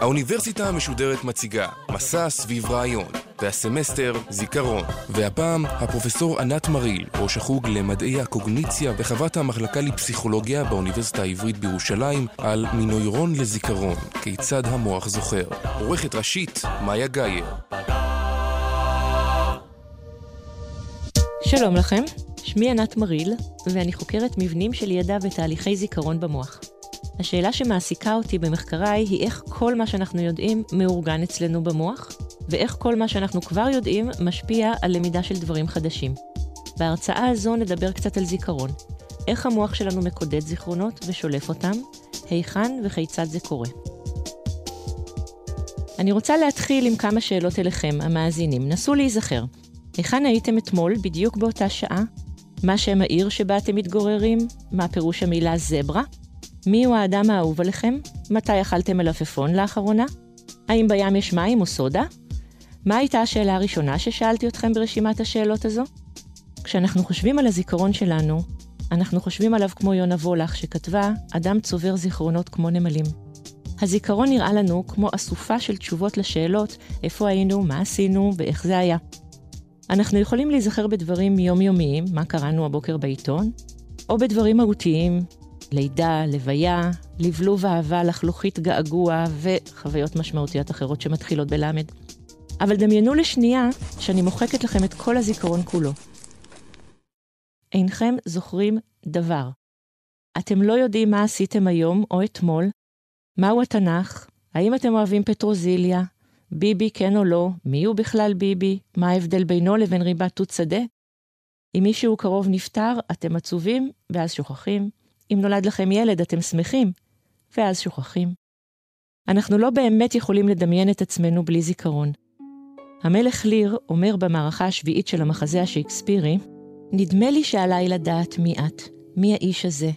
האוניברסיטה המשודרת מציגה מסע סביב רעיון, והסמסטר זיכרון. והפעם הפרופסור ענת מריל, ראש החוג למדעי הקוגניציה וחברת המחלקה לפסיכולוגיה באוניברסיטה העברית בירושלים, על מנוירון לזיכרון, כיצד המוח זוכר. עורכת ראשית, מאיה גאייר. שלום לכם, שמי ענת מריל, ואני חוקרת מבנים של ידע ותהליכי זיכרון במוח. השאלה שמעסיקה אותי במחקריי היא איך כל מה שאנחנו יודעים מאורגן אצלנו במוח, ואיך כל מה שאנחנו כבר יודעים משפיע על למידה של דברים חדשים. בהרצאה הזו נדבר קצת על זיכרון, איך המוח שלנו מקודד זיכרונות ושולף אותם, היכן וכיצד זה קורה. אני רוצה להתחיל עם כמה שאלות אליכם, המאזינים. נסו להיזכר. היכן הייתם אתמול, בדיוק באותה שעה? מה שם העיר שבה אתם מתגוררים? מה פירוש המילה זברה? מיהו האדם האהוב עליכם? מתי אכלתם מלפפון לאחרונה? האם בים יש מים או סודה? מה הייתה השאלה הראשונה ששאלתי אתכם ברשימת השאלות הזו? כשאנחנו חושבים על הזיכרון שלנו, אנחנו חושבים עליו כמו יונה וולך שכתבה, אדם צובר זיכרונות כמו נמלים. הזיכרון נראה לנו כמו אסופה של תשובות לשאלות איפה היינו, מה עשינו ואיך זה היה. אנחנו יכולים להיזכר בדברים יומיומיים, מה קראנו הבוקר בעיתון, או בדברים מהותיים, לידה, לוויה, לבלוב אהבה, לחלוכית געגוע וחוויות משמעותיות אחרות שמתחילות בלמד. אבל דמיינו לשנייה שאני מוחקת לכם את כל הזיכרון כולו. אינכם זוכרים דבר. אתם לא יודעים מה עשיתם היום או אתמול, מהו התנ"ך, האם אתם אוהבים פטרוזיליה, ביבי כן או לא, מי הוא בכלל ביבי, מה ההבדל בינו לבין ריבת תות שדה. אם מישהו קרוב נפטר, אתם עצובים, ואז שוכחים. אם נולד לכם ילד, אתם שמחים, ואז שוכחים. אנחנו לא באמת יכולים לדמיין את עצמנו בלי זיכרון. המלך ליר אומר במערכה השביעית של המחזה השייקספירי, נדמה לי שעליי לדעת מי את, מי האיש הזה,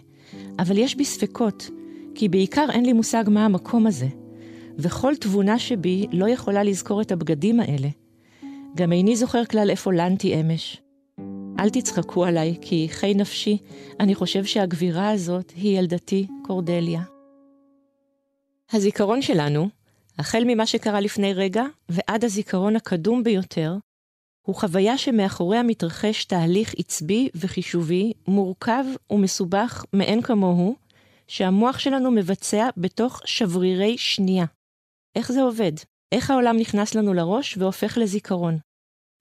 אבל יש בי ספקות, כי בעיקר אין לי מושג מה המקום הזה, וכל תבונה שבי לא יכולה לזכור את הבגדים האלה. גם איני זוכר כלל איפה לנתי אמש. אל תצחקו עליי, כי חי נפשי, אני חושב שהגבירה הזאת היא ילדתי קורדליה. הזיכרון שלנו, החל ממה שקרה לפני רגע ועד הזיכרון הקדום ביותר, הוא חוויה שמאחוריה מתרחש תהליך עצבי וחישובי, מורכב ומסובך מאין כמוהו, שהמוח שלנו מבצע בתוך שברירי שנייה. איך זה עובד? איך העולם נכנס לנו לראש והופך לזיכרון?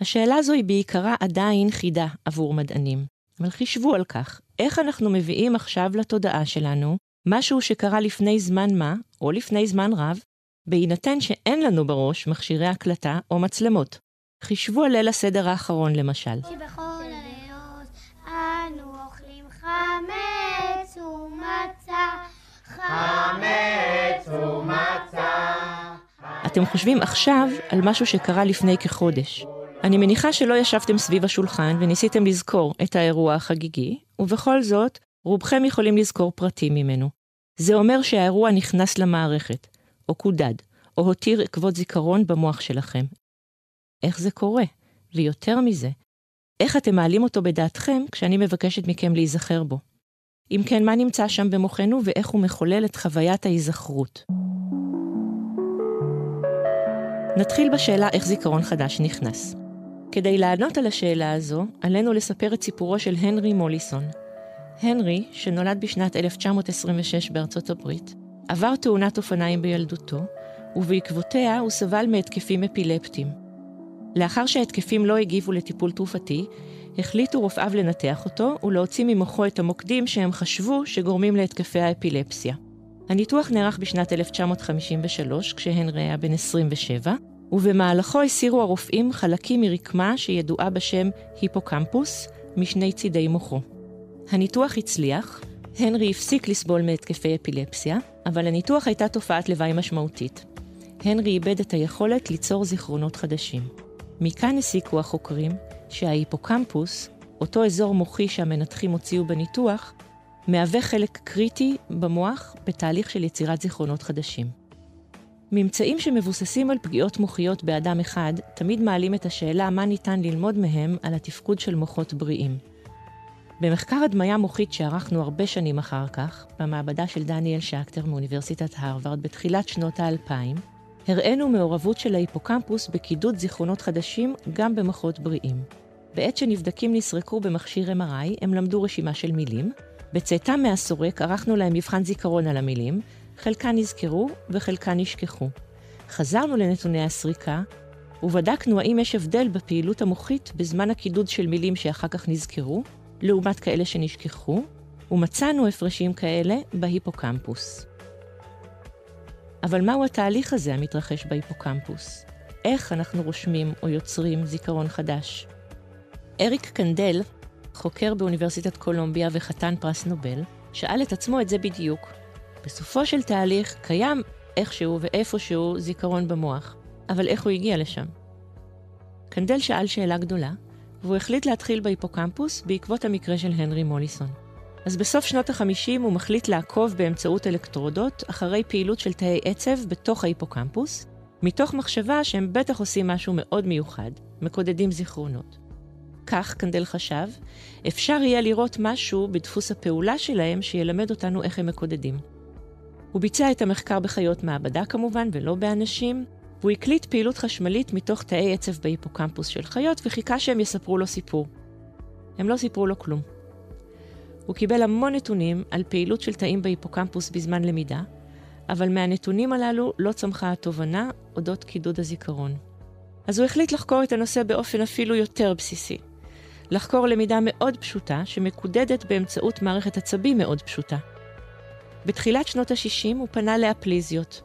השאלה הזו היא בעיקרה עדיין חידה עבור מדענים. אבל חישבו על כך, איך אנחנו מביאים עכשיו לתודעה שלנו משהו שקרה לפני זמן מה, או לפני זמן רב, בהינתן שאין לנו בראש מכשירי הקלטה או מצלמות. חישבו על ליל הסדר האחרון למשל. שבכל הלילות אנו אוכלים חמץ ומצה, חמץ ומצה. אתם חושבים עכשיו על משהו שקרה לפני כחודש. אני מניחה שלא ישבתם סביב השולחן וניסיתם לזכור את האירוע החגיגי, ובכל זאת, רובכם יכולים לזכור פרטים ממנו. זה אומר שהאירוע נכנס למערכת, או קודד, או הותיר עקבות זיכרון במוח שלכם. איך זה קורה? ויותר מזה, איך אתם מעלים אותו בדעתכם כשאני מבקשת מכם להיזכר בו? אם כן, מה נמצא שם במוחנו ואיך הוא מחולל את חוויית ההיזכרות? נתחיל בשאלה איך זיכרון חדש נכנס. כדי לענות על השאלה הזו, עלינו לספר את סיפורו של הנרי מוליסון. הנרי, שנולד בשנת 1926 בארצות הברית, עבר תאונת אופניים בילדותו, ובעקבותיה הוא סבל מהתקפים אפילפטיים. לאחר שההתקפים לא הגיבו לטיפול תרופתי, החליטו רופאיו לנתח אותו ולהוציא ממוחו את המוקדים שהם חשבו שגורמים להתקפי האפילפסיה. הניתוח נערך בשנת 1953, כשהנרי היה בן 27, ובמהלכו הסירו הרופאים חלקים מרקמה שידועה בשם היפוקמפוס משני צידי מוחו. הניתוח הצליח, הנרי הפסיק לסבול מהתקפי אפילפסיה, אבל לניתוח הייתה תופעת לוואי משמעותית. הנרי איבד את היכולת ליצור זיכרונות חדשים. מכאן הסיקו החוקרים שההיפוקמפוס, אותו אזור מוחי שהמנתחים הוציאו בניתוח, מהווה חלק קריטי במוח בתהליך של יצירת זיכרונות חדשים. ממצאים שמבוססים על פגיעות מוחיות באדם אחד תמיד מעלים את השאלה מה ניתן ללמוד מהם על התפקוד של מוחות בריאים. במחקר הדמיה מוחית שערכנו הרבה שנים אחר כך, במעבדה של דניאל שקטר מאוניברסיטת הרווארד בתחילת שנות האלפיים, הראינו מעורבות של ההיפוקמפוס בקידוד זיכרונות חדשים גם במוחות בריאים. בעת שנבדקים נסרקו במכשיר MRI, הם למדו רשימה של מילים. בצאתם מהסורק ערכנו להם מבחן זיכרון על המילים, חלקן נזכרו וחלקן נשכחו. חזרנו לנתוני הסריקה, ובדקנו האם יש הבדל בפעילות המוחית בזמן הקידוד של מילים שאחר כך נזכרו, לעומת כאלה שנשכחו, ומצאנו הפרשים כאלה בהיפוקמפוס. אבל מהו התהליך הזה המתרחש בהיפוקמפוס? איך אנחנו רושמים או יוצרים זיכרון חדש? אריק קנדל, חוקר באוניברסיטת קולומביה וחתן פרס נובל, שאל את עצמו את זה בדיוק. בסופו של תהליך קיים איכשהו ואיפשהו זיכרון במוח, אבל איך הוא הגיע לשם? קנדל שאל שאלה גדולה, והוא החליט להתחיל בהיפוקמפוס בעקבות המקרה של הנרי מוליסון. אז בסוף שנות ה-50 הוא מחליט לעקוב באמצעות אלקטרודות אחרי פעילות של תאי עצב בתוך ההיפוקמפוס, מתוך מחשבה שהם בטח עושים משהו מאוד מיוחד, מקודדים זיכרונות. כך, קנדל חשב, אפשר יהיה לראות משהו בדפוס הפעולה שלהם שילמד אותנו איך הם מקודדים. הוא ביצע את המחקר בחיות מעבדה כמובן, ולא באנשים, והוא הקליט פעילות חשמלית מתוך תאי עצב בהיפוקמפוס של חיות, וחיכה שהם יספרו לו סיפור. הם לא סיפרו לו כלום. הוא קיבל המון נתונים על פעילות של תאים בהיפוקמפוס בזמן למידה, אבל מהנתונים הללו לא צמחה התובנה אודות קידוד הזיכרון. אז הוא החליט לחקור את הנושא באופן אפילו יותר בסיסי. לחקור למידה מאוד פשוטה, שמקודדת באמצעות מערכת עצבים מאוד פשוטה. בתחילת שנות ה-60 הוא פנה לאפליזיות.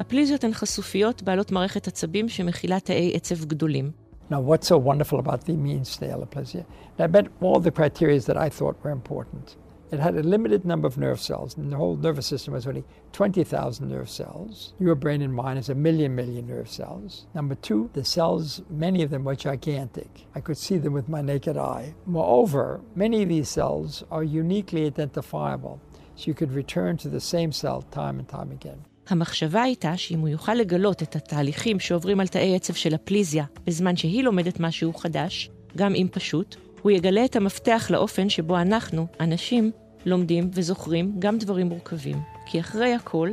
אפליזיות הן חשופיות בעלות מערכת עצבים שמכילה תאי עצב גדולים. Now, what's so wonderful about the immune stale aplasia? I met all the criteria that I thought were important. It had a limited number of nerve cells, and the whole nervous system was only 20,000 nerve cells. Your brain and mine is a million, million nerve cells. Number two, the cells, many of them were gigantic. I could see them with my naked eye. Moreover, many of these cells are uniquely identifiable, so you could return to the same cell time and time again. המחשבה הייתה שאם הוא יוכל לגלות את התהליכים שעוברים על תאי עצב של הפליזיה בזמן שהיא לומדת משהו חדש, גם אם פשוט, הוא יגלה את המפתח לאופן שבו אנחנו, אנשים, לומדים וזוכרים גם דברים מורכבים. כי אחרי הכל,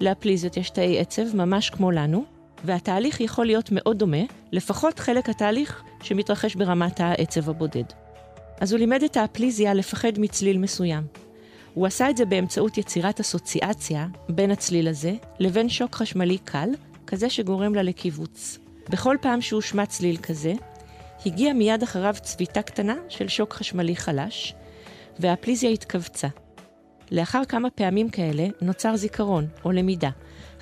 לאפליזיות יש תאי עצב ממש כמו לנו, והתהליך יכול להיות מאוד דומה, לפחות חלק התהליך שמתרחש ברמת העצב הבודד. אז הוא לימד את האפליזיה לפחד מצליל מסוים. הוא עשה את זה באמצעות יצירת אסוציאציה בין הצליל הזה לבין שוק חשמלי קל, כזה שגורם לה לקיבוץ. בכל פעם שהושמע צליל כזה, הגיע מיד אחריו צביטה קטנה של שוק חשמלי חלש, והפליזיה התכווצה. לאחר כמה פעמים כאלה נוצר זיכרון או למידה.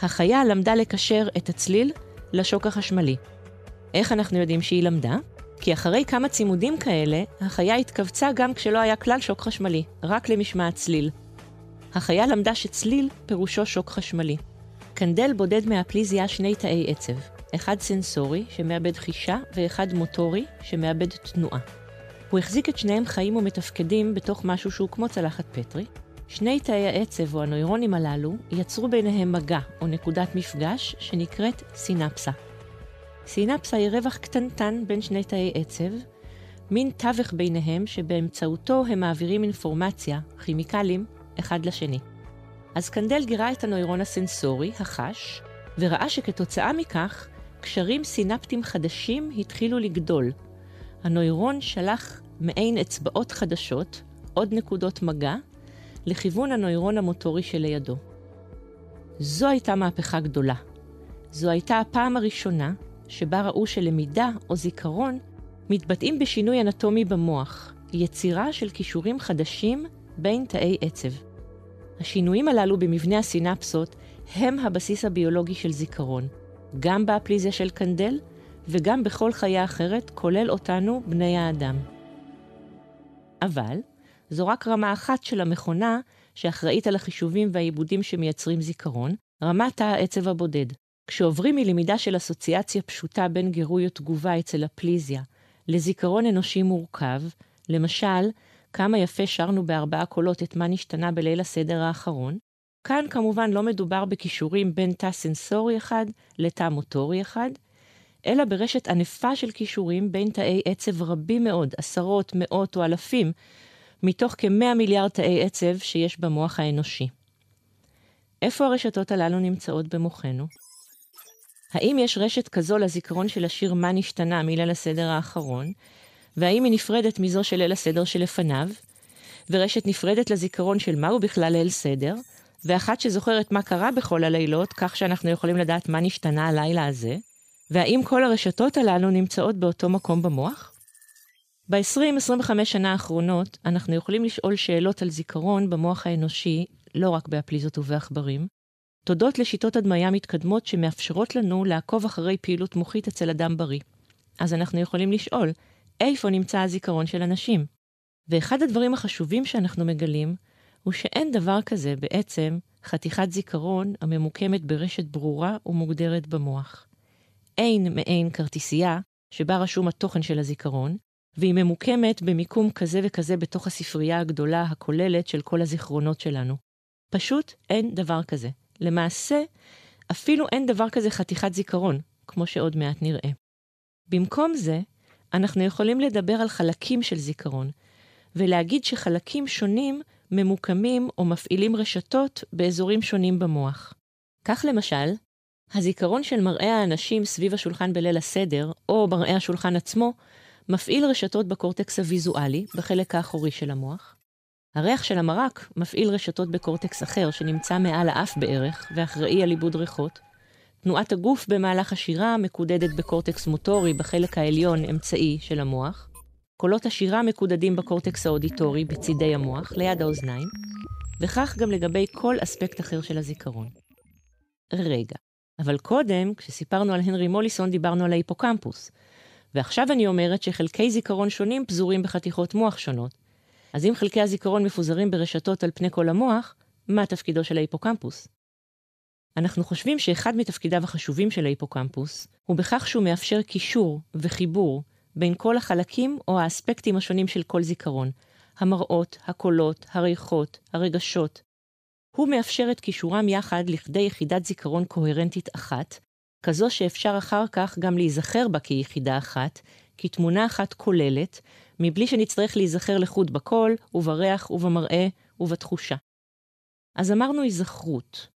החיה למדה לקשר את הצליל לשוק החשמלי. איך אנחנו יודעים שהיא למדה? כי אחרי כמה צימודים כאלה, החיה התכווצה גם כשלא היה כלל שוק חשמלי, רק למשמע הצליל. החיה למדה שצליל פירושו שוק חשמלי. קנדל בודד מהפליזיה שני תאי עצב, אחד סנסורי, שמאבד חישה, ואחד מוטורי, שמאבד תנועה. הוא החזיק את שניהם חיים ומתפקדים בתוך משהו שהוא כמו צלחת פטרי. שני תאי העצב או הנוירונים הללו יצרו ביניהם מגע או נקודת מפגש שנקראת סינפסה. סינפסה היא רווח קטנטן בין שני תאי עצב, מין תווך ביניהם שבאמצעותו הם מעבירים אינפורמציה, כימיקלים, אחד לשני. אז קנדל גירה את הנוירון הסנסורי, החש, וראה שכתוצאה מכך, קשרים סינפטיים חדשים התחילו לגדול. הנוירון שלח מעין אצבעות חדשות, עוד נקודות מגע, לכיוון הנוירון המוטורי שלידו. זו הייתה מהפכה גדולה. זו הייתה הפעם הראשונה שבה ראו שלמידה או זיכרון מתבטאים בשינוי אנטומי במוח, יצירה של כישורים חדשים בין תאי עצב. השינויים הללו במבנה הסינפסות הם הבסיס הביולוגי של זיכרון, גם באפליזיה של קנדל וגם בכל חיה אחרת, כולל אותנו, בני האדם. אבל זו רק רמה אחת של המכונה שאחראית על החישובים והעיבודים שמייצרים זיכרון, רמת העצב הבודד. כשעוברים מלמידה של אסוציאציה פשוטה בין גירוי או תגובה אצל הפליזיה לזיכרון אנושי מורכב, למשל, כמה יפה שרנו בארבעה קולות את מה נשתנה בליל הסדר האחרון, כאן כמובן לא מדובר בכישורים בין תא סנסורי אחד לתא מוטורי אחד, אלא ברשת ענפה של כישורים בין תאי עצב רבים מאוד, עשרות, מאות או אלפים, מתוך כ-100 מיליארד תאי עצב שיש במוח האנושי. איפה הרשתות הללו נמצאות במוחנו? האם יש רשת כזו לזיכרון של השיר "מה נשתנה" מליל הסדר האחרון, והאם היא נפרדת מזו של ליל הסדר שלפניו, ורשת נפרדת לזיכרון של מהו בכלל ליל סדר, ואחת שזוכרת מה קרה בכל הלילות, כך שאנחנו יכולים לדעת מה נשתנה הלילה הזה, והאם כל הרשתות הללו נמצאות באותו מקום במוח? ב-20-25 שנה האחרונות אנחנו יכולים לשאול שאלות על זיכרון במוח האנושי, לא רק באפליזות ובעכברים, תודות לשיטות הדמיה מתקדמות שמאפשרות לנו לעקוב אחרי פעילות מוחית אצל אדם בריא. אז אנחנו יכולים לשאול, איפה נמצא הזיכרון של אנשים? ואחד הדברים החשובים שאנחנו מגלים, הוא שאין דבר כזה בעצם חתיכת זיכרון הממוקמת ברשת ברורה ומוגדרת במוח. אין מעין כרטיסייה שבה רשום התוכן של הזיכרון, והיא ממוקמת במיקום כזה וכזה בתוך הספרייה הגדולה הכוללת של כל הזיכרונות שלנו. פשוט אין דבר כזה. למעשה, אפילו אין דבר כזה חתיכת זיכרון, כמו שעוד מעט נראה. במקום זה, אנחנו יכולים לדבר על חלקים של זיכרון, ולהגיד שחלקים שונים ממוקמים או מפעילים רשתות באזורים שונים במוח. כך למשל, הזיכרון של מראה האנשים סביב השולחן בליל הסדר, או מראה השולחן עצמו, מפעיל רשתות בקורטקס הוויזואלי, בחלק האחורי של המוח. הריח של המרק מפעיל רשתות בקורטקס אחר, שנמצא מעל האף בערך, ואחראי על עיבוד ריחות. תנועת הגוף במהלך השירה מקודדת בקורטקס מוטורי בחלק העליון אמצעי של המוח. קולות השירה מקודדים בקורטקס האודיטורי בצידי המוח, ליד האוזניים, וכך גם לגבי כל אספקט אחר של הזיכרון. רגע, אבל קודם, כשסיפרנו על הנרי מוליסון, דיברנו על ההיפוקמפוס. ועכשיו אני אומרת שחלקי זיכרון שונים פזורים בחתיכות מוח שונות. אז אם חלקי הזיכרון מפוזרים ברשתות על פני כל המוח, מה תפקידו של ההיפוקמפוס? אנחנו חושבים שאחד מתפקידיו החשובים של ההיפוקמפוס הוא בכך שהוא מאפשר קישור וחיבור בין כל החלקים או האספקטים השונים של כל זיכרון, המראות, הקולות, הריחות, הרגשות. הוא מאפשר את קישורם יחד לכדי יחידת זיכרון קוהרנטית אחת, כזו שאפשר אחר כך גם להיזכר בה כיחידה אחת, כתמונה אחת כוללת, מבלי שנצטרך להיזכר לחוד בקול, ובריח, ובמראה, ובתחושה. אז אמרנו היזכרות.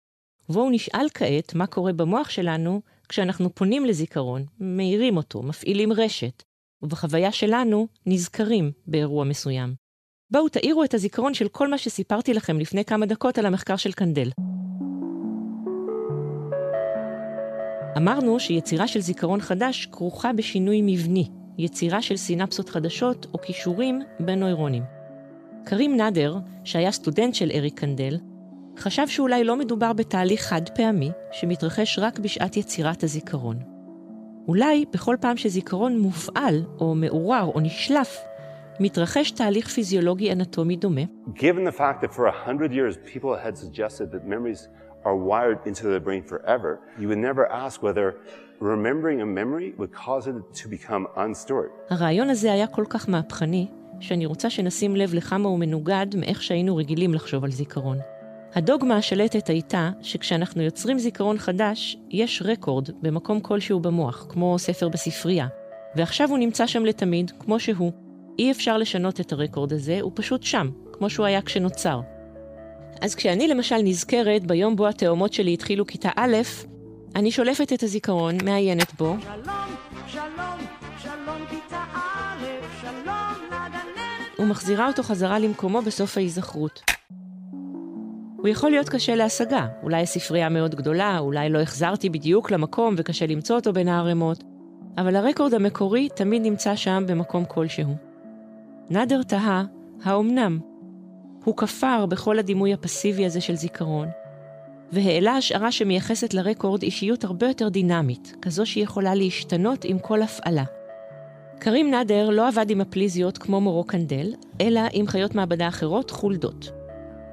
בואו נשאל כעת מה קורה במוח שלנו כשאנחנו פונים לזיכרון, מאירים אותו, מפעילים רשת, ובחוויה שלנו נזכרים באירוע מסוים. בואו תאירו את הזיכרון של כל מה שסיפרתי לכם לפני כמה דקות על המחקר של קנדל. אמרנו שיצירה של זיכרון חדש כרוכה בשינוי מבני, יצירה של סינפסות חדשות או כישורים בין נוירונים. קרים נאדר, שהיה סטודנט של אריק קנדל, חשב שאולי לא מדובר בתהליך חד פעמי שמתרחש רק בשעת יצירת הזיכרון. אולי בכל פעם שזיכרון מופעל או מעורר או נשלף, מתרחש תהליך פיזיולוגי אנטומי דומה. Given the fact that for a hundred years people had suggested that memories are wired into the brain forever, you would never ask whether remembering a memory would cause it to become unstored. הרעיון הזה היה כל כך מהפכני, שאני רוצה שנשים לב לכמה הוא מנוגד מאיך שהיינו רגילים לחשוב על זיכרון. הדוגמה השלטת הייתה שכשאנחנו יוצרים זיכרון חדש, יש רקורד במקום כלשהו במוח, כמו ספר בספרייה, ועכשיו הוא נמצא שם לתמיד, כמו שהוא. אי אפשר לשנות את הרקורד הזה, הוא פשוט שם, כמו שהוא היה כשנוצר. אז כשאני למשל נזכרת ביום בו התאומות שלי התחילו כיתה א', אני שולפת את הזיכרון, מעיינת בו. שלום, שלום, שלום כיתה א', שלום לגננת. ומחזירה אותו חזרה למקומו בסוף ההיזכרות. הוא יכול להיות קשה להשגה, אולי הספרייה מאוד גדולה, אולי לא החזרתי בדיוק למקום וקשה למצוא אותו בין הערימות, אבל הרקורד המקורי תמיד נמצא שם במקום כלשהו. נאדר תהה, האומנם? הוא כפר בכל הדימוי הפסיבי הזה של זיכרון, והעלה השערה שמייחסת לרקורד אישיות הרבה יותר דינמית, כזו שיכולה להשתנות עם כל הפעלה. קרים נאדר לא עבד עם הפליזיות כמו מורו קנדל, אלא עם חיות מעבדה אחרות, חולדות.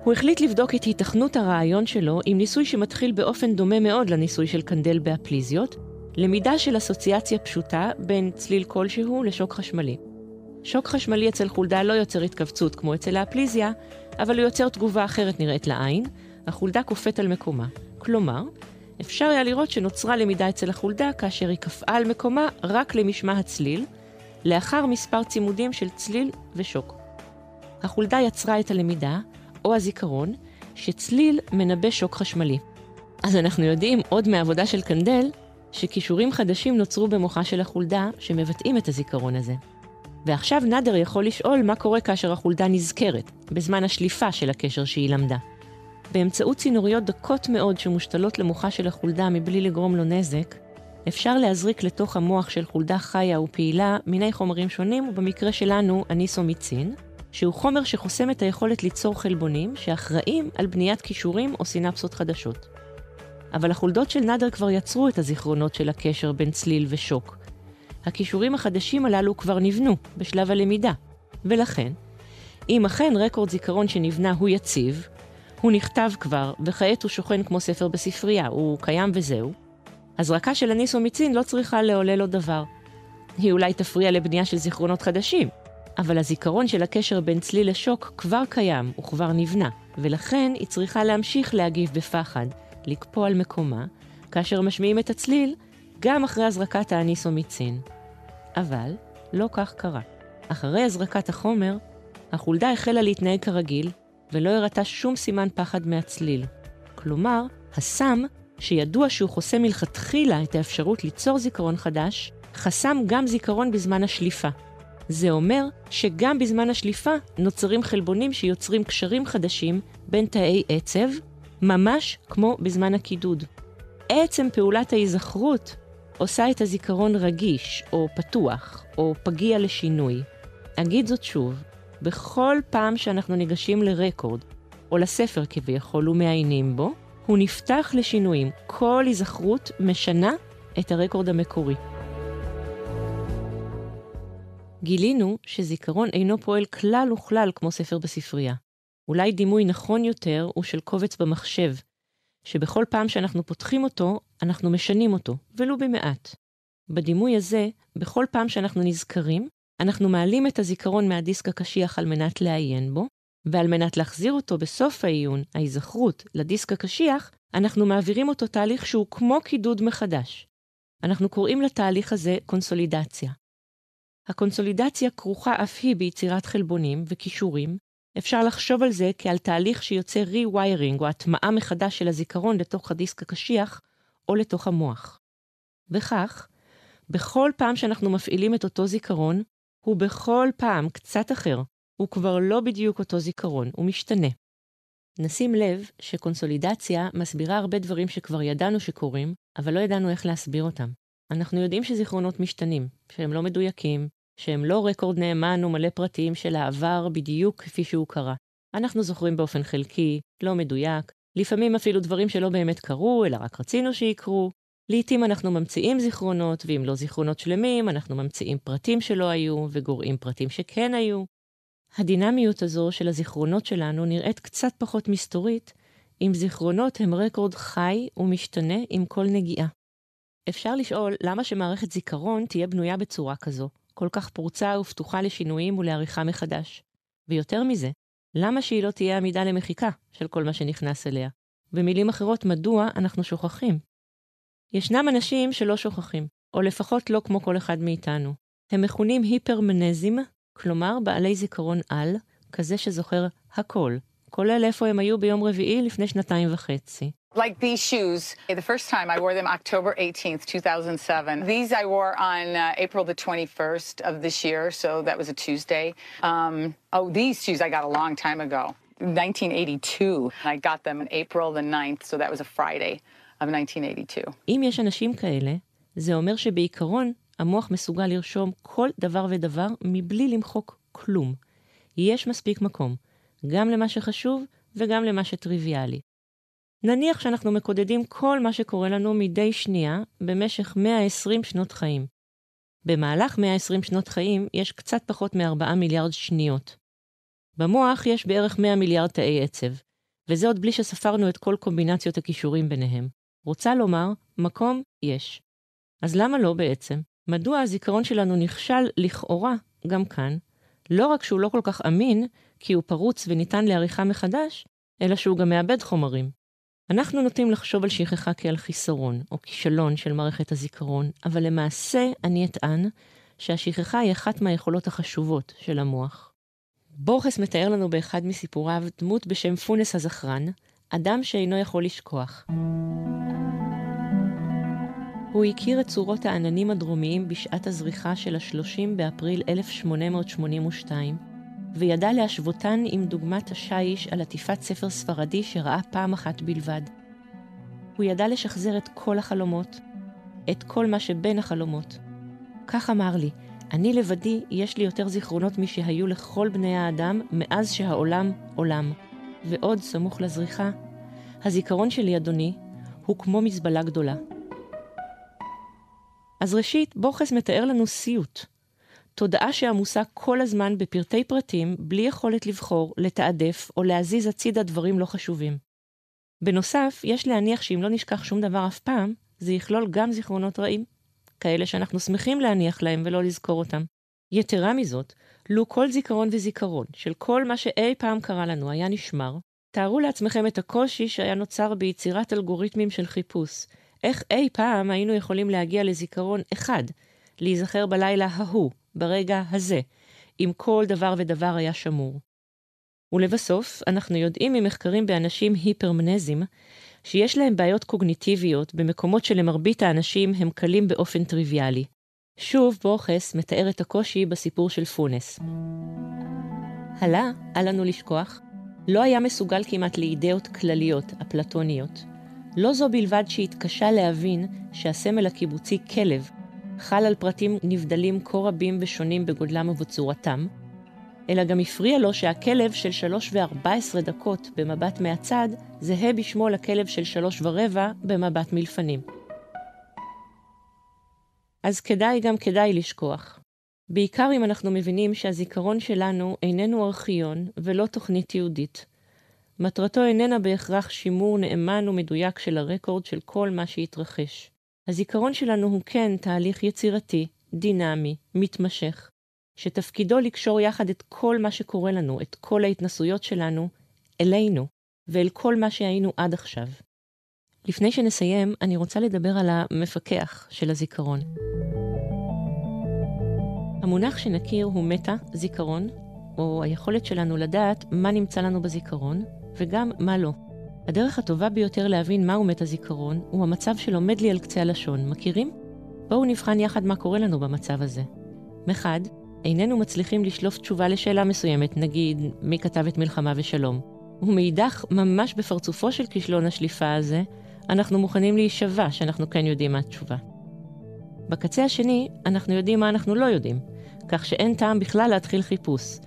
הוא החליט לבדוק את היתכנות הרעיון שלו עם ניסוי שמתחיל באופן דומה מאוד לניסוי של קנדל באפליזיות, למידה של אסוציאציה פשוטה בין צליל כלשהו לשוק חשמלי. שוק חשמלי אצל חולדה לא יוצר התכווצות כמו אצל האפליזיה, אבל הוא יוצר תגובה אחרת נראית לעין, החולדה קופאת על מקומה. כלומר, אפשר היה לראות שנוצרה למידה אצל החולדה כאשר היא קפאה על מקומה רק למשמע הצליל, לאחר מספר צימודים של צליל ושוק. החולדה יצרה את הלמידה, או הזיכרון, שצליל מנבא שוק חשמלי. אז אנחנו יודעים עוד מהעבודה של קנדל, שכישורים חדשים נוצרו במוחה של החולדה שמבטאים את הזיכרון הזה. ועכשיו נאדר יכול לשאול מה קורה כאשר החולדה נזכרת, בזמן השליפה של הקשר שהיא למדה. באמצעות צינוריות דקות מאוד שמושתלות למוחה של החולדה מבלי לגרום לו נזק, אפשר להזריק לתוך המוח של חולדה חיה ופעילה מיני חומרים שונים, ובמקרה שלנו אניסומיצין, שהוא חומר שחוסם את היכולת ליצור חלבונים שאחראים על בניית כישורים או סינפסות חדשות. אבל החולדות של נאדר כבר יצרו את הזיכרונות של הקשר בין צליל ושוק. הכישורים החדשים הללו כבר נבנו בשלב הלמידה, ולכן, אם אכן רקורד זיכרון שנבנה הוא יציב, הוא נכתב כבר, וכעת הוא שוכן כמו ספר בספרייה, הוא קיים וזהו, הזרקה של הניסומיצין לא צריכה לעולל לו דבר. היא אולי תפריע לבנייה של זיכרונות חדשים, אבל הזיכרון של הקשר בין צליל לשוק כבר קיים, הוא כבר נבנה, ולכן היא צריכה להמשיך להגיב בפחד, לקפוא על מקומה, כאשר משמיעים את הצליל, גם אחרי הזרקת האניסומיצין. אבל לא כך קרה. אחרי הזרקת החומר, החולדה החלה להתנהג כרגיל, ולא הראתה שום סימן פחד מהצליל. כלומר, הסם, שידוע שהוא חוסם מלכתחילה את האפשרות ליצור זיכרון חדש, חסם גם זיכרון בזמן השליפה. זה אומר שגם בזמן השליפה נוצרים חלבונים שיוצרים קשרים חדשים בין תאי עצב, ממש כמו בזמן הקידוד. עצם פעולת ההיזכרות עושה את הזיכרון רגיש, או פתוח, או פגיע לשינוי. אגיד זאת שוב, בכל פעם שאנחנו ניגשים לרקורד, או לספר כביכול ומעיינים בו, הוא נפתח לשינויים. כל היזכרות משנה את הרקורד המקורי. גילינו שזיכרון אינו פועל כלל וכלל כמו ספר בספרייה. אולי דימוי נכון יותר הוא של קובץ במחשב, שבכל פעם שאנחנו פותחים אותו, אנחנו משנים אותו, ולו במעט. בדימוי הזה, בכל פעם שאנחנו נזכרים, אנחנו מעלים את הזיכרון מהדיסק הקשיח על מנת לעיין בו, ועל מנת להחזיר אותו בסוף העיון, ההיזכרות, לדיסק הקשיח, אנחנו מעבירים אותו תהליך שהוא כמו קידוד מחדש. אנחנו קוראים לתהליך הזה קונסולידציה. הקונסולידציה כרוכה אף היא ביצירת חלבונים וכישורים. אפשר לחשוב על זה כעל תהליך שיוצר re-wiring או הטמעה מחדש של הזיכרון לתוך הדיסק הקשיח או לתוך המוח. וכך, בכל פעם שאנחנו מפעילים את אותו זיכרון, הוא בכל פעם קצת אחר, הוא כבר לא בדיוק אותו זיכרון, הוא משתנה. נשים לב שקונסולידציה מסבירה הרבה דברים שכבר ידענו שקורים, אבל לא ידענו איך להסביר אותם. אנחנו יודעים שזיכרונות משתנים, שהם לא מדויקים, שהם לא רקורד נאמן ומלא פרטים של העבר בדיוק כפי שהוא קרה. אנחנו זוכרים באופן חלקי, לא מדויק, לפעמים אפילו דברים שלא באמת קרו, אלא רק רצינו שיקרו. לעתים אנחנו ממציאים זיכרונות, ואם לא זיכרונות שלמים, אנחנו ממציאים פרטים שלא היו, וגורעים פרטים שכן היו. הדינמיות הזו של הזיכרונות שלנו נראית קצת פחות מסתורית, אם זיכרונות הם רקורד חי ומשתנה עם כל נגיעה. אפשר לשאול למה שמערכת זיכרון תהיה בנויה בצורה כזו, כל כך פרוצה ופתוחה לשינויים ולעריכה מחדש. ויותר מזה, למה שהיא לא תהיה עמידה למחיקה של כל מה שנכנס אליה? במילים אחרות, מדוע אנחנו שוכחים? ישנם אנשים שלא שוכחים, או לפחות לא כמו כל אחד מאיתנו. הם מכונים היפרמנזים, כלומר בעלי זיכרון על, כזה שזוכר הכל, כולל איפה הם היו ביום רביעי לפני שנתיים וחצי. Like these shoes, the first time I wore them October 18th, 2007. These I wore on uh, April the 21st of this year, so that was a Tuesday. Um, oh, these shoes I got a long time ago, 1982. I got them in April the 9th, so that was a Friday of 1982. אם יש אנשים כאלה, זה אומר שבעיקרון המוח מסוגל לרשום כל דבר ודבר מבלי למחוק כלום. יש מספיק מקום, גם למה שחשוב וגם למה שטריוויאלי. נניח שאנחנו מקודדים כל מה שקורה לנו מדי שנייה במשך 120 שנות חיים. במהלך 120 שנות חיים יש קצת פחות מ-4 מיליארד שניות. במוח יש בערך 100 מיליארד תאי עצב, וזה עוד בלי שספרנו את כל קומבינציות הכישורים ביניהם. רוצה לומר, מקום יש. אז למה לא בעצם? מדוע הזיכרון שלנו נכשל לכאורה גם כאן? לא רק שהוא לא כל כך אמין, כי הוא פרוץ וניתן לעריכה מחדש, אלא שהוא גם מאבד חומרים. אנחנו נוטים לחשוב על שכחה כעל חיסרון או כישלון של מערכת הזיכרון, אבל למעשה אני אטען שהשכחה היא אחת מהיכולות החשובות של המוח. בורכס מתאר לנו באחד מסיפוריו דמות בשם פונס הזכרן, אדם שאינו יכול לשכוח. הוא הכיר את צורות העננים הדרומיים בשעת הזריחה של ה-30 באפריל 1882, וידע להשוותן עם דוגמת השיש על עטיפת ספר ספרדי שראה פעם אחת בלבד. הוא ידע לשחזר את כל החלומות, את כל מה שבין החלומות. כך אמר לי, אני לבדי, יש לי יותר זיכרונות משהיו לכל בני האדם מאז שהעולם עולם. ועוד, סמוך לזריחה, הזיכרון שלי, אדוני, הוא כמו מזבלה גדולה. אז ראשית, בוכס מתאר לנו סיוט. תודעה שעמוסה כל הזמן בפרטי פרטים, בלי יכולת לבחור, לתעדף או להזיז הצידה דברים לא חשובים. בנוסף, יש להניח שאם לא נשכח שום דבר אף פעם, זה יכלול גם זיכרונות רעים. כאלה שאנחנו שמחים להניח להם ולא לזכור אותם. יתרה מזאת, לו כל זיכרון וזיכרון של כל מה שאי פעם קרה לנו היה נשמר, תארו לעצמכם את הקושי שהיה נוצר ביצירת אלגוריתמים של חיפוש. איך אי פעם היינו יכולים להגיע לזיכרון אחד, להיזכר בלילה ההוא, ברגע הזה, אם כל דבר ודבר היה שמור. ולבסוף, אנחנו יודעים ממחקרים באנשים היפרמנזים, שיש להם בעיות קוגניטיביות במקומות שלמרבית האנשים הם קלים באופן טריוויאלי. שוב, בוכס מתאר את הקושי בסיפור של פונס. הלה, אל לנו לשכוח, לא היה מסוגל כמעט לאידאות כלליות, אפלטוניות. לא זו בלבד שהתקשה להבין שהסמל הקיבוצי כלב חל על פרטים נבדלים כה רבים ושונים בגודלם ובצורתם, אלא גם הפריע לו שהכלב של שלוש וארבע דקות במבט מהצד, זהה בשמו לכלב של שלוש ורבע במבט מלפנים. אז כדאי גם כדאי לשכוח. בעיקר אם אנחנו מבינים שהזיכרון שלנו איננו ארכיון ולא תוכנית יהודית. מטרתו איננה בהכרח שימור נאמן ומדויק של הרקורד של כל מה שהתרחש. הזיכרון שלנו הוא כן תהליך יצירתי, דינמי, מתמשך, שתפקידו לקשור יחד את כל מה שקורה לנו, את כל ההתנסויות שלנו, אלינו, ואל כל מה שהיינו עד עכשיו. לפני שנסיים, אני רוצה לדבר על המפקח של הזיכרון. המונח שנכיר הוא מטה, זיכרון, או היכולת שלנו לדעת מה נמצא לנו בזיכרון, וגם מה לא. הדרך הטובה ביותר להבין מהו מטה זיכרון, הוא המצב שעומד לי על קצה הלשון. מכירים? בואו נבחן יחד מה קורה לנו במצב הזה. מחד, איננו מצליחים לשלוף תשובה לשאלה מסוימת, נגיד, מי כתב את מלחמה ושלום. ומאידך, ממש בפרצופו של כישלון השליפה הזה, אנחנו מוכנים להישבע שאנחנו כן יודעים מה התשובה. בקצה השני, אנחנו יודעים מה אנחנו לא יודעים, כך שאין טעם בכלל להתחיל חיפוש.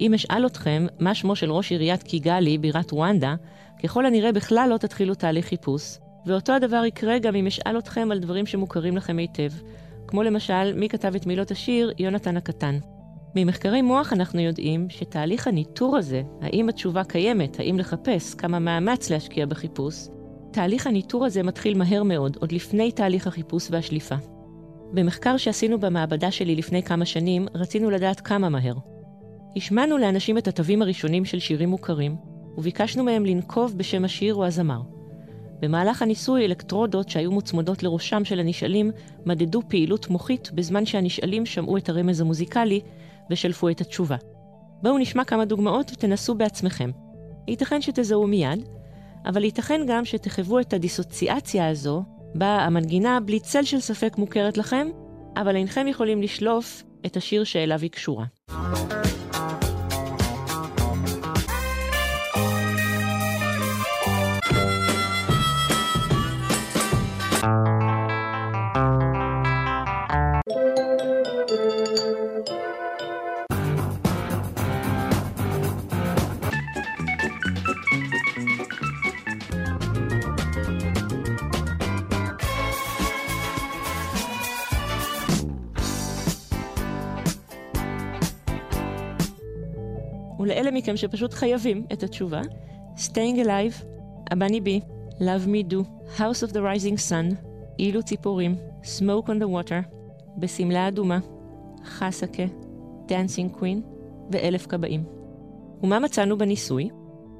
אם אשאל אתכם מה שמו של ראש עיריית קיגאלי, בירת רואנדה, ככל הנראה בכלל לא תתחילו תהליך חיפוש, ואותו הדבר יקרה גם אם אשאל אתכם על דברים שמוכרים לכם היטב, כמו למשל, מי כתב את מילות השיר יונתן הקטן. ממחקרי מוח אנחנו יודעים שתהליך הניטור הזה, האם התשובה קיימת, האם לחפש, כמה מאמץ להשקיע בחיפוש, תהליך הניטור הזה מתחיל מהר מאוד, עוד לפני תהליך החיפוש והשליפה. במחקר שעשינו במעבדה שלי לפני כמה שנים, רצינו לדעת כמה מהר. השמענו לאנשים את התווים הראשונים של שירים מוכרים, וביקשנו מהם לנקוב בשם השיר או הזמר. במהלך הניסוי, אלקטרודות שהיו מוצמדות לראשם של הנשאלים מדדו פעילות מוחית בזמן שהנשאלים שמעו את הרמז המוזיקלי ושלפו את התשובה. בואו נשמע כמה דוגמאות ותנסו בעצמכם. ייתכן שתזהו מיד, אבל ייתכן גם שתחוו את הדיסוציאציה הזו, בה המנגינה בלי צל של ספק מוכרת לכם, אבל אינכם יכולים לשלוף את השיר שאליו היא קשורה. ולאלה מכם שפשוט חייבים את התשובה, Staying Alive, הבני בי, Love Me Do, House of the Rising Sun, אילו ציפורים, Smoke on the Water, בשמלה אדומה, חסקה, Dancing Queen ואלף כבאים. ומה מצאנו בניסוי?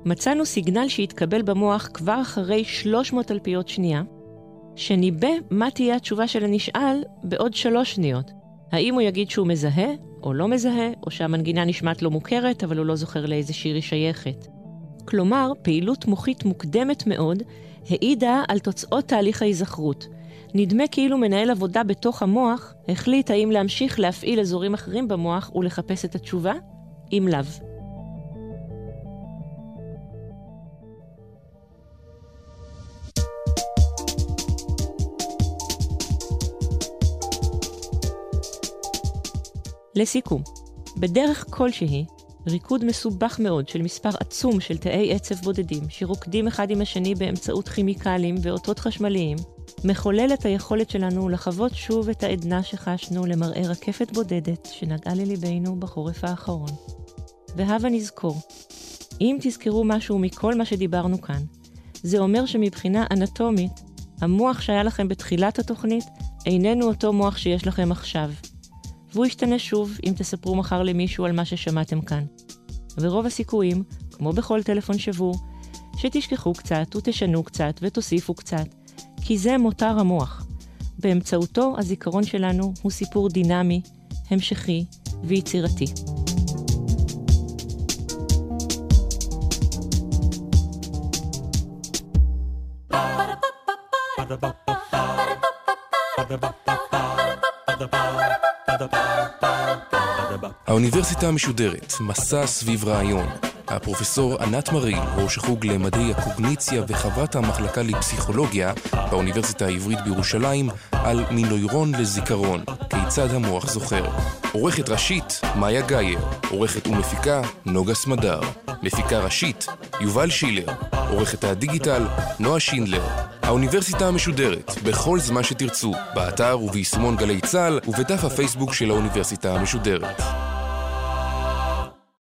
מצאנו סיגנל שהתקבל במוח כבר אחרי 300 אלפיות שנייה, שניבא מה תהיה התשובה של הנשאל בעוד שלוש שניות. האם הוא יגיד שהוא מזהה, או לא מזהה, או שהמנגינה נשמעת לו מוכרת, אבל הוא לא זוכר לאיזה שיר היא שייכת. כלומר, פעילות מוחית מוקדמת מאוד העידה על תוצאות תהליך ההיזכרות. נדמה כאילו מנהל עבודה בתוך המוח החליט האם להמשיך להפעיל אזורים אחרים במוח ולחפש את התשובה, אם לאו. לסיכום, בדרך כלשהי, ריקוד מסובך מאוד של מספר עצום של תאי עצב בודדים, שרוקדים אחד עם השני באמצעות כימיקלים ואותות חשמליים, מחולל את היכולת שלנו לחוות שוב את העדנה שחשנו למראה רקפת בודדת שנגעה לליבנו בחורף האחרון. והבה נזכור, אם תזכרו משהו מכל מה שדיברנו כאן, זה אומר שמבחינה אנטומית, המוח שהיה לכם בתחילת התוכנית איננו אותו מוח שיש לכם עכשיו. והוא ישתנה שוב אם תספרו מחר למישהו על מה ששמעתם כאן. ורוב הסיכויים, כמו בכל טלפון שבור, שתשכחו קצת ותשנו קצת ותוסיפו קצת, כי זה מותר המוח. באמצעותו הזיכרון שלנו הוא סיפור דינמי, המשכי ויצירתי. האוניברסיטה המשודרת, מסע סביב רעיון. הפרופסור ענת מריל, ראש החוג למדעי הקוגניציה וחברת המחלקה לפסיכולוגיה באוניברסיטה העברית בירושלים, על מנוירון לזיכרון, כיצד המוח זוכר. עורכת ראשית, מאיה גאייר. עורכת ומפיקה, נוגה סמדר. מפיקה ראשית, יובל שילר. עורכת הדיגיטל, נועה שינדלר. האוניברסיטה המשודרת, בכל זמן שתרצו, באתר וביישומון גלי צה"ל ובדף הפייסבוק של האוניברסיטה המשודרת.